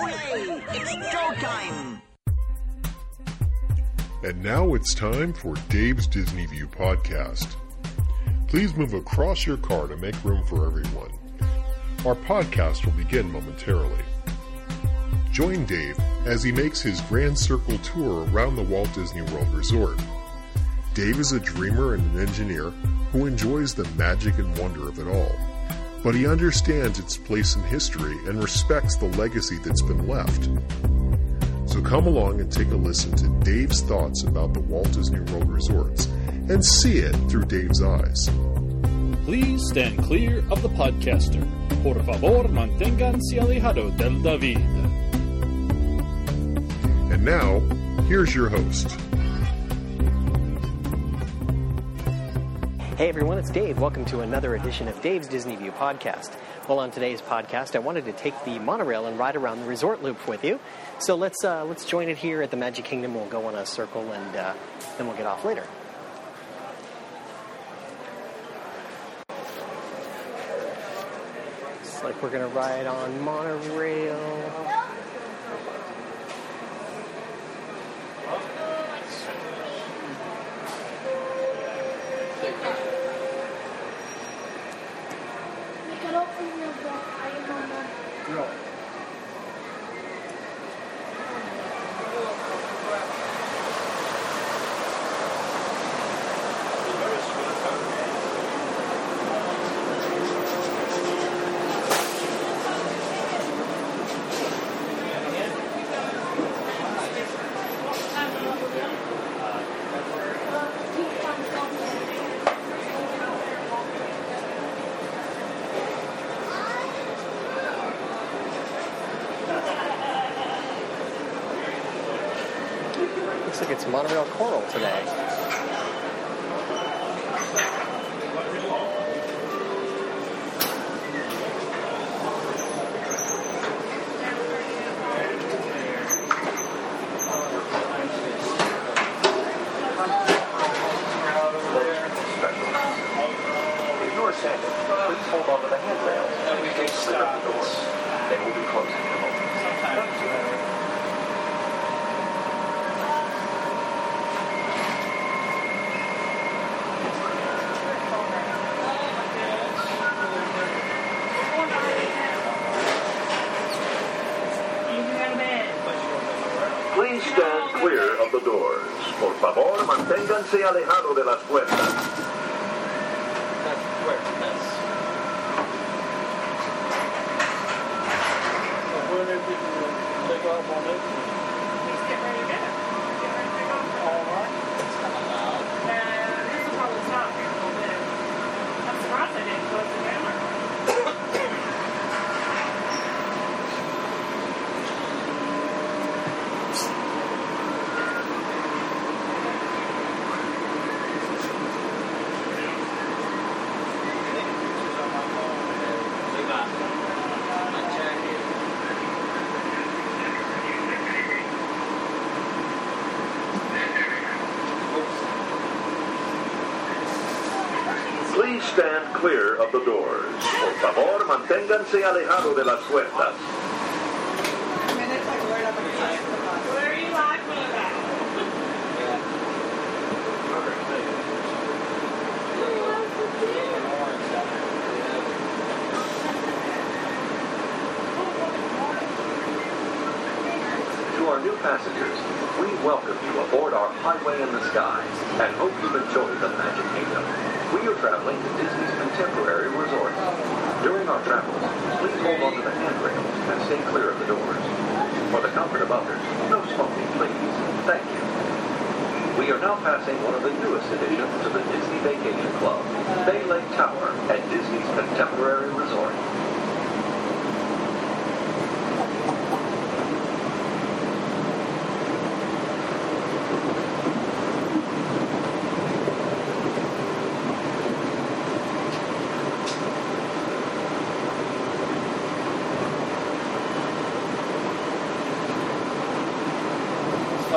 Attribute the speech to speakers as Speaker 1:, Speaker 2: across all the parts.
Speaker 1: It's!
Speaker 2: And now it's time for Dave's Disney View podcast. Please move across your car to make room for everyone. Our podcast will begin momentarily. Join Dave as he makes his Grand Circle tour around the Walt Disney World Resort. Dave is a dreamer and an engineer who enjoys the magic and wonder of it all, but he understands its place in history and respects the legacy that's been left. So come along and take a listen to Dave's thoughts about the Walt Disney World resorts and see it through Dave's eyes.
Speaker 3: Please stand clear of the podcaster. Por favor, manténganse alejado del David.
Speaker 2: And now, here's your host.
Speaker 4: Hey everyone, it's Dave. Welcome to another edition of Dave's Disney View podcast. Well, on today's podcast, I wanted to take the monorail and ride around the resort loop with you. So let's uh, let's join it here at the Magic Kingdom. We'll go on a circle and uh, then we'll get off later. Looks like we're gonna ride on monorail. Looks like it's monorail coral today.
Speaker 5: Please hold on to the and we stay clear the doors. They will be closing in a moment. Please stand clear of the doors. Por favor, manténganse alejado de las puertas. Please stand clear of the doors. Por favor, manténganse alejado de las puertas. Our new passengers, we welcome you aboard our Highway in the Sky and hope you've enjoyed the Magic Kingdom. We are traveling to Disney's Contemporary Resort. During our travels, please hold onto the handrails and stay clear of the doors. For the comfort of others, no smoking, please. Thank you. We are now passing one of the newest additions to the Disney Vacation Club, Bay Lake Tower at Disney's Contemporary Resort.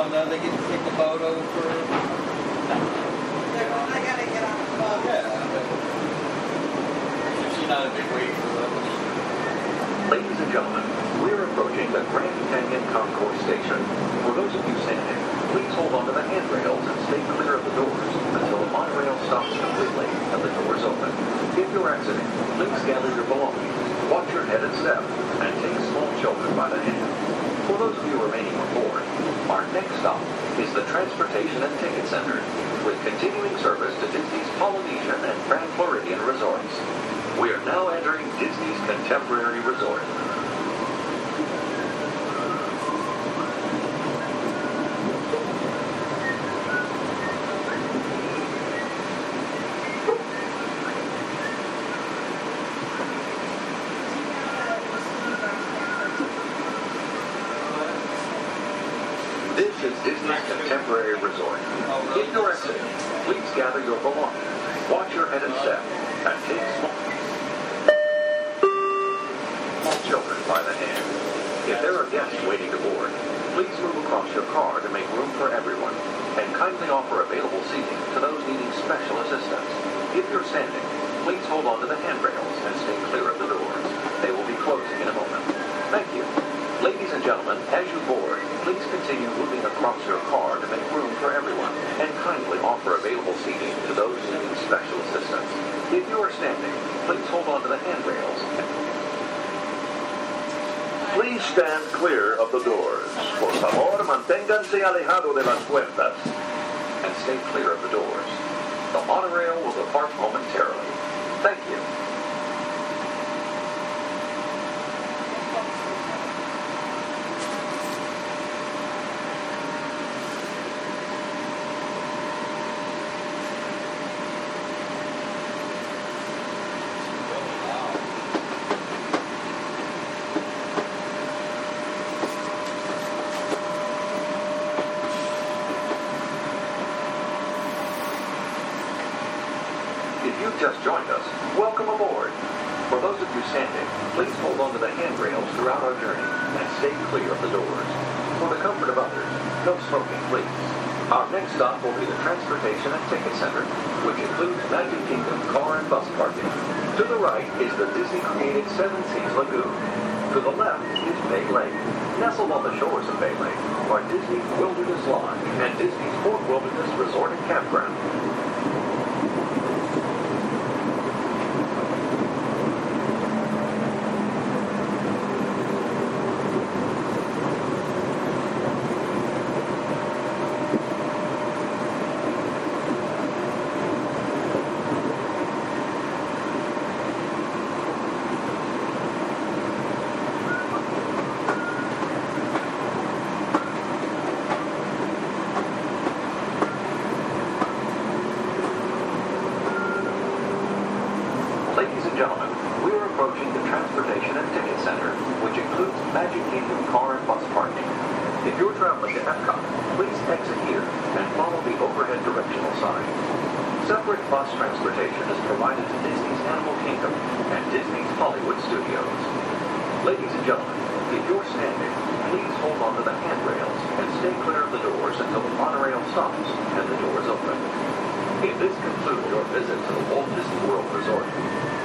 Speaker 6: Found out they get to take the boat over.
Speaker 7: I gotta get on the boat.
Speaker 6: Yeah. She's not a big wait for them.
Speaker 5: Ladies and gentlemen, we We're approaching the Grand Canyon Concourse Station. For those of you standing, please hold onto the handrails and stay clear of the doors until the monorail stops completely and the doors open. If you're exiting, please gather your belongings, watch your head and step, and take small children by the hand. For those of you remaining aboard, our next stop is the Transportation and Ticket Center, with continuing service to Disney's Polynesian and Grand Floridian resorts. We are now entering Disney's Contemporary Resort. This is Disney's Contemporary Resort. If you're exiting, please gather your belongings, watch your head and step, and take small, small children by the hand. If there are guests waiting to board, please move across your car to make room for everyone, and kindly offer available seating to those needing special assistance. If you're standing, please hold on to the handrails and stay clear of the doors. They will be closing in a moment. Thank you. Ladies and gentlemen, as you board, please continue moving across your car to make room for everyone and kindly offer available seating to those needing special assistance. If you are standing, please hold on to the handrails. Please stand clear of the doors. Por favor, manténganse alejado de las puertas. And stay clear of the doors. The monorail will depart momentarily. Thank you. If you've just joined us, welcome aboard. For those of you standing, please hold on to the handrails throughout our journey and stay clear of the doors. For the comfort of others, no smoking, please. Our next stop will be the Transportation and Ticket Center, which includes Magic Kingdom car and bus parking. To the right is the Disney-created Seven Seas Lagoon. To the left is Bay Lake. Nestled on the shores of Bay Lake are Disney's Wilderness Lodge and Disney's Fort Wilderness Resort and Campground. Ladies and gentlemen, we are approaching the Transportation and Ticket Center, which includes Magic Kingdom car and bus parking. If you're traveling to Epcot, please exit here and follow the overhead directional sign. Separate bus transportation is provided to Disney's Animal Kingdom and Disney's Hollywood Studios. Ladies and gentlemen, if you're standing, please hold on to the handrails and stay clear of the doors until the monorail stops and the doors open. If this concludes your visit to the Walt Disney World Resort,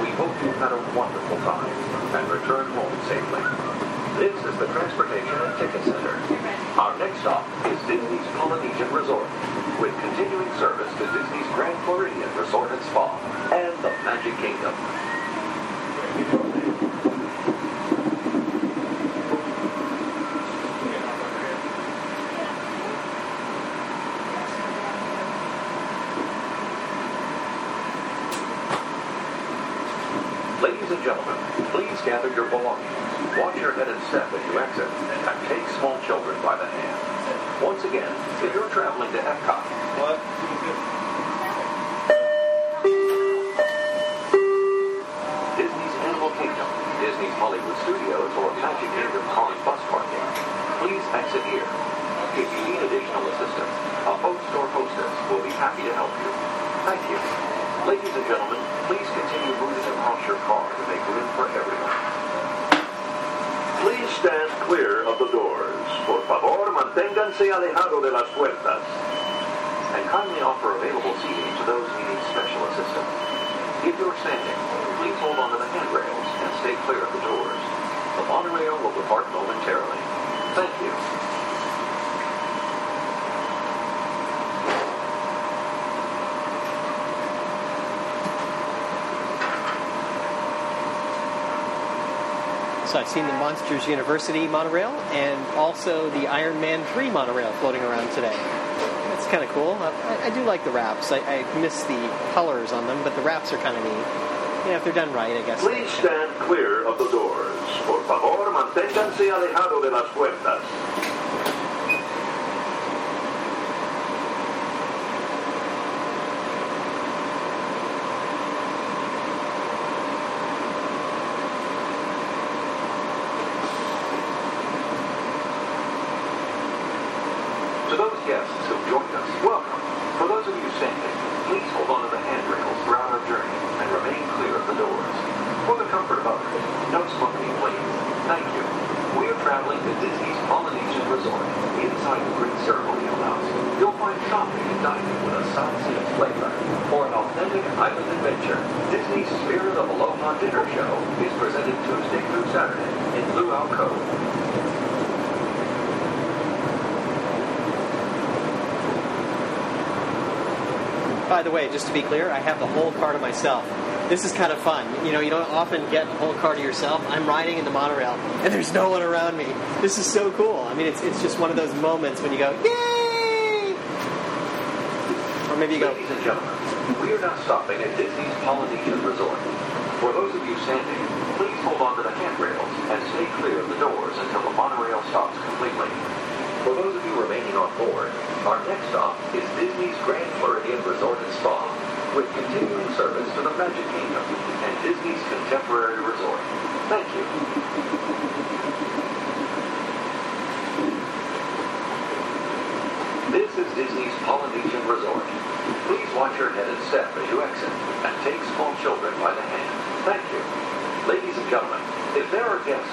Speaker 5: we hope you've had a wonderful time and return home safely. This is the Transportation and Ticket Center. Our next stop is Disney's Polynesian Resort, with continuing service to Disney's Grand Floridian Resort and Spa and the Magic Kingdom. Ladies and gentlemen, please gather your belongings. Watch your head and step as you exit, and take small children by the hand. Once again, if you're traveling to Epcot,
Speaker 6: What?
Speaker 5: Disney's Animal Kingdom, Disney's Hollywood Studios, or Magic Kingdom car and bus parking, please exit here. If you need additional assistance, a host or hostess will be happy to help you. Thank you. Ladies and gentlemen, please continue moving across your car to make room for everyone. Please stand clear of the doors. Por favor, manténganse alejado de las puertas. And kindly offer available seating to those needing special assistance. If you're standing, please hold on to the handrails and stay clear of the doors. The monorail will depart momentarily. Thank you.
Speaker 4: So I've seen the Monsters University monorail and also the Iron Man 3 monorail floating around today. It's kind of cool. I, I do like the wraps. I, I miss the colors on them, but the wraps are kind of neat. Yeah, if they're done right, I guess.
Speaker 5: Please stand clear of the doors. Por favor, manténganse alejado de las puertas. To those guests who've joined us, welcome. For those of you standing, please hold on to the handrails throughout our journey and remain clear of the doors. For the comfort of others, no smoking, please. Thank you. We to Disney's Polynesian Resort. Inside the Great Ceremonial House, you'll find shopping and dining with a Sea flavor. For an authentic island adventure, Disney's Spirit of Aloha Dinner Show is presented Tuesday through Saturday in Luau Cove.
Speaker 4: By the way, just to be clear, I have the whole car to myself. This is kind of fun. You know, you don't often get the whole car to yourself. I'm riding in the monorail, and there's no one around me. This is so cool. I mean, it's, it's just one of those moments when you go, yay! Or maybe you go,
Speaker 5: Ladies and gentlemen, we are now stopping at Disney's Polynesian Resort. For those of you standing, please hold on to the handrails and stay clear of the doors until the monorail stops completely. For those of you remaining on board, our next stop is Disney's Grand Floridian Resort and Spa, with continuing service to the Magic Kingdom and Disney's Contemporary Resort. Thank you. This is Disney's Polynesian Resort. Please watch your head and step as you exit, and take small children by the hand. Thank you. Ladies and gentlemen, if there are guests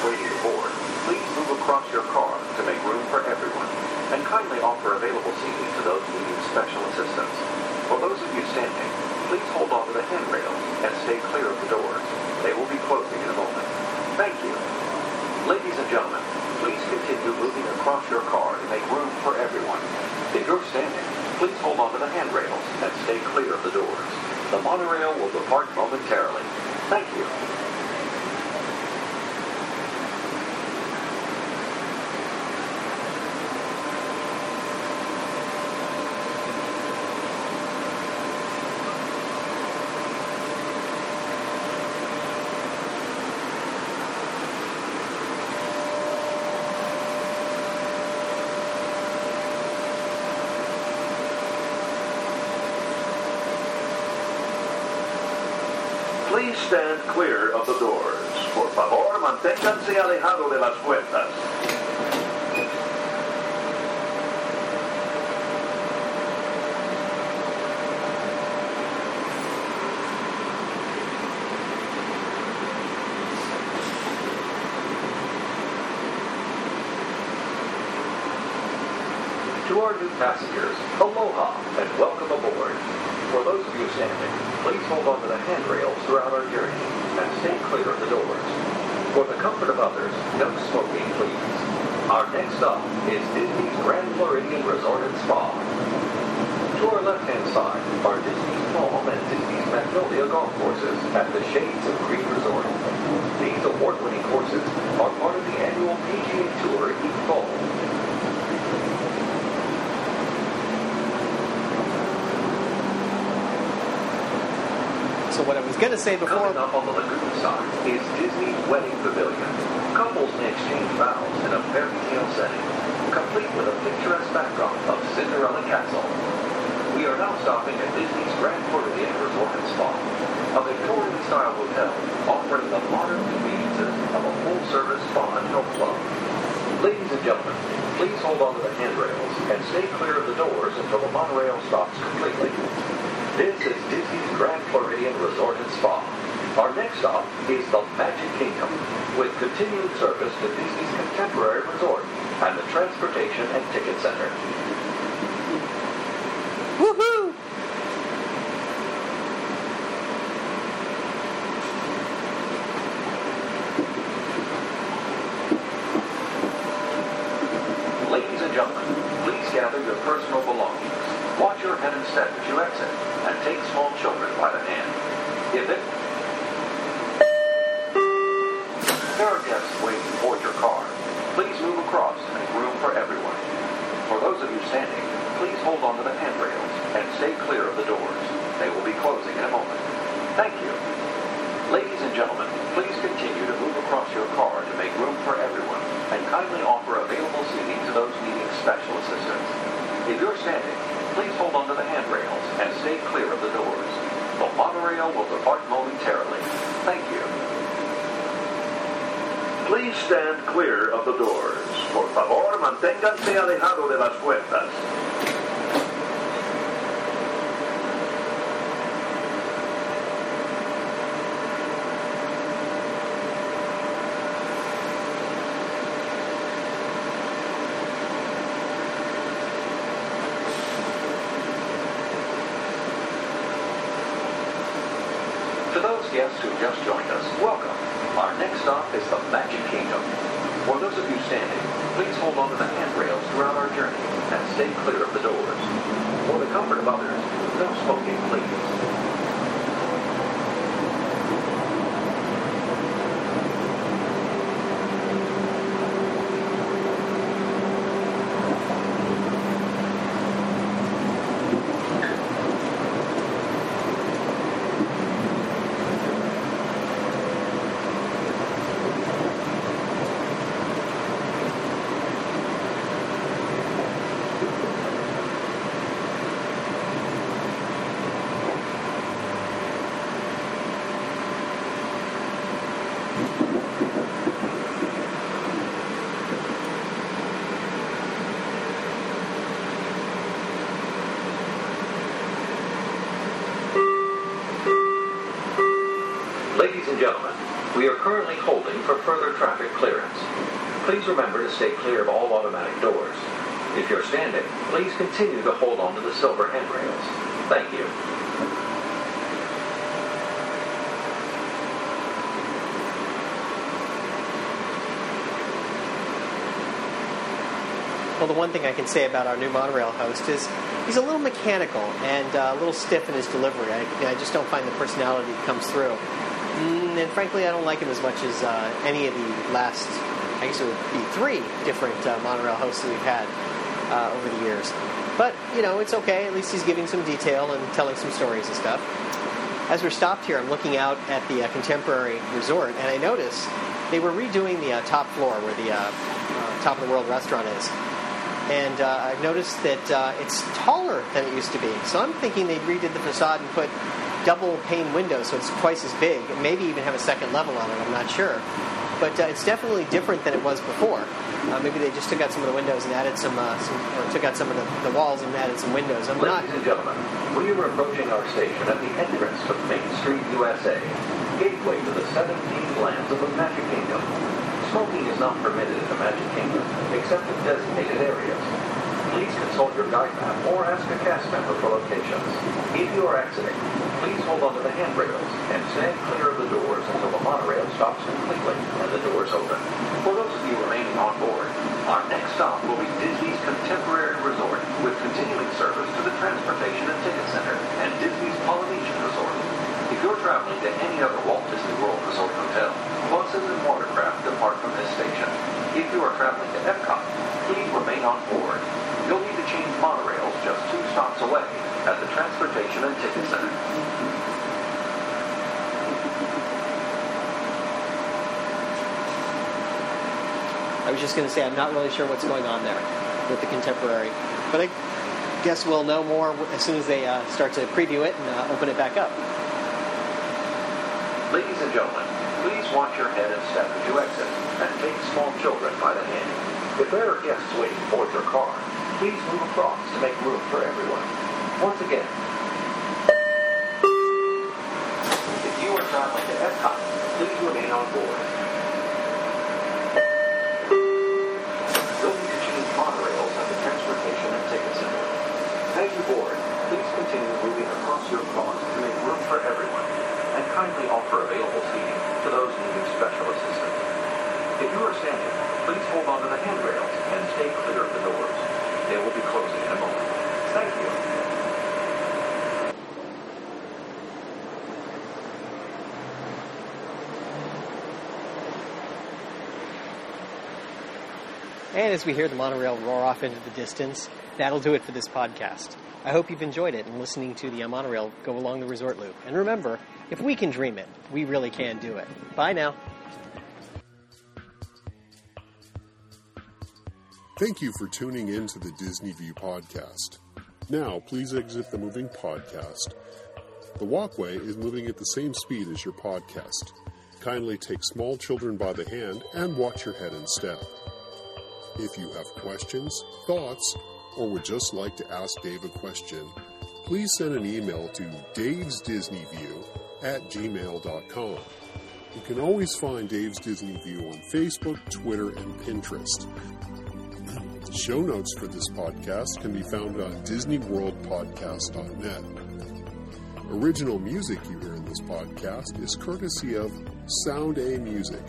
Speaker 5: waiting aboard, please move across your car to make room for everyone, and kindly offer available seating to those needing special assistance. For those of you standing, please hold on to the handrail and stay clear of the doors. They will be closing in a moment. Thank you. Ladies and gentlemen, please continue moving across your car to make room for everyone. If you're standing, please hold on to the handrails and stay clear of the doors. The monorail will depart momentarily. Thank you. Please stand clear of the doors. Por favor, manténganse alejado de las puertas. Our new passengers, aloha and welcome aboard. For those of you standing, please hold on to the handrails throughout our journey and stay clear of the doors. For the comfort of others, no smoking, please. Our next stop is Disney's Grand Floridian Resort and Spa. To our left-hand side are Disney's Palm and Disney's Magnolia golf courses at the Shades of Green Resort. These award-winning courses are part of the annual PGA Tour each fall.
Speaker 4: So what I was going to say before.
Speaker 5: Coming up on the lagoon side is Disney's Wedding Pavilion. Couples may exchange vows in a fairy tale setting, complete with a picturesque backdrop of Cinderella Castle. We are now stopping at Disney's Grand Floridian Resort and Spa, a Victorian-style hotel offering the modern conveniences of a full-service spa and health club. Ladies and gentlemen, please hold on to the handrails and stay clear of the doors until the monorail stops completely. This is Disney's Grand Floridian Resort and Spa. Our next stop is the Magic Kingdom, with continued service to Disney's Contemporary Resort and the Transportation and Ticket Center. Gather your personal belongings. Watch your head and step as you exit, and take small children by the hand. If it... There are guests waiting board your car. Please move across to make room for everyone. For those of you standing, please hold on to the handrails and stay clear of the doors. They will be closing in a moment. Thank you. Ladies and gentlemen, please continue to move across your car to make room for everyone and kindly offer available seating to those needing special assistance. If you're standing, please hold on to the handrails and stay clear of the doors. The monorail will depart momentarily. Thank you. Please stand clear of the doors. Por favor, manténganse alejado de las puertas. To those guests who just joined us, welcome. Our next stop is the Magic Kingdom. For those of you standing, please hold on to the handrails throughout our journey and stay clear of the doors. For the comfort of others, no smoking, please. Ladies and gentlemen, we are currently holding for further traffic clearance. Please remember to stay clear of all automatic doors. If you're standing, please continue to hold on to the silver handrails. Thank you.
Speaker 4: Well, the one thing I can say about our new monorail host is he's a little mechanical and uh, a little stiff in his delivery. I, I just don't find the personality comes through. Mm, and frankly, I don't like him as much as uh, any of the last, I guess it would be three different uh, monorail hosts that we've had uh, over the years. But, you know, it's okay. At least he's giving some detail and telling some stories and stuff. As we're stopped here, I'm looking out at the uh, Contemporary Resort, and I notice they were redoing the uh, top floor where the uh, Top of the World restaurant is. And uh, I've noticed that uh, it's taller than it used to be. So I'm thinking they redid the facade and put double pane windows so it's twice as big, and maybe even have a second level on it. I'm not sure. But uh, it's definitely different than it was before. Uh, maybe they just took out some of the windows and added some, uh, some or took out some of the, the walls and added some windows. I'm not.
Speaker 5: Ladies and gentlemen, we are approaching our station at the entrance to Main Street, USA, gateway to the 17 lands of the Magic Kingdom. Smoking is not permitted in the Magic Kingdom, except in designated areas. Please consult your guide map or ask a cast member for locations. If you are exiting, please hold onto the handrails and stand clear of the doors until the monorail stops completely and the doors open. For those of you remaining on board, our next stop will be Disney's Contemporary Resort with continuing service to the Transportation and Ticket Center and Disney's Polynesian Resort. If you're traveling to any other Walt Disney World Resort hotel, buses and watercraft depart from this station. If you are traveling to Epcot, please remain on board. You'll need to change monorails just two stops away at the Transportation and Ticket Center.
Speaker 4: I was just going to say I'm not really sure what's going on there with the contemporary, but I guess we'll know more as soon as they uh, start to preview it and uh, open it back up.
Speaker 5: Ladies and gentlemen, please watch your head and step as you exit and take small children by the hand. If there are guests waiting for your car, please move across to make room for everyone. Once again, if you are traveling to Epcot, please remain on board. You'll need to change monorails at the Transportation and Ticket Center. As you board, please continue moving across your car to make room for everyone and kindly offer available seating to those needing special assistance. If you are standing, please hold on to the handrails and stay clear of the doors. They will be closing in a moment. Thank you.
Speaker 4: And as we hear the monorail roar off into the distance, that'll do it for this podcast. I hope you've enjoyed it and listening to the monorail go along the resort loop. And remember, if we can dream it, we really can do it. Bye now.
Speaker 2: Thank you for tuning in to the Disney View podcast. Now, please exit the moving podcast. The walkway is moving at the same speed as your podcast. Kindly take small children by the hand and watch your head and step. If you have questions, thoughts, or would just like to ask Dave a question, please send an email to davesdisneyview at gmail.com. You can always find Dave's Disney View on Facebook, Twitter, and Pinterest. Show notes for this podcast can be found on DisneyWorldPodcast.net. Original music you hear in this podcast is courtesy of Sound A Music.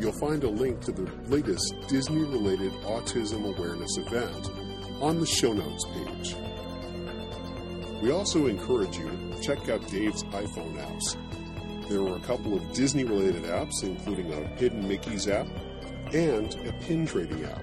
Speaker 2: You'll find a link to the latest Disney related autism awareness event on the show notes page. We also encourage you to check out Dave's iPhone apps. There are a couple of Disney related apps, including a Hidden Mickey's app and a pin trading app.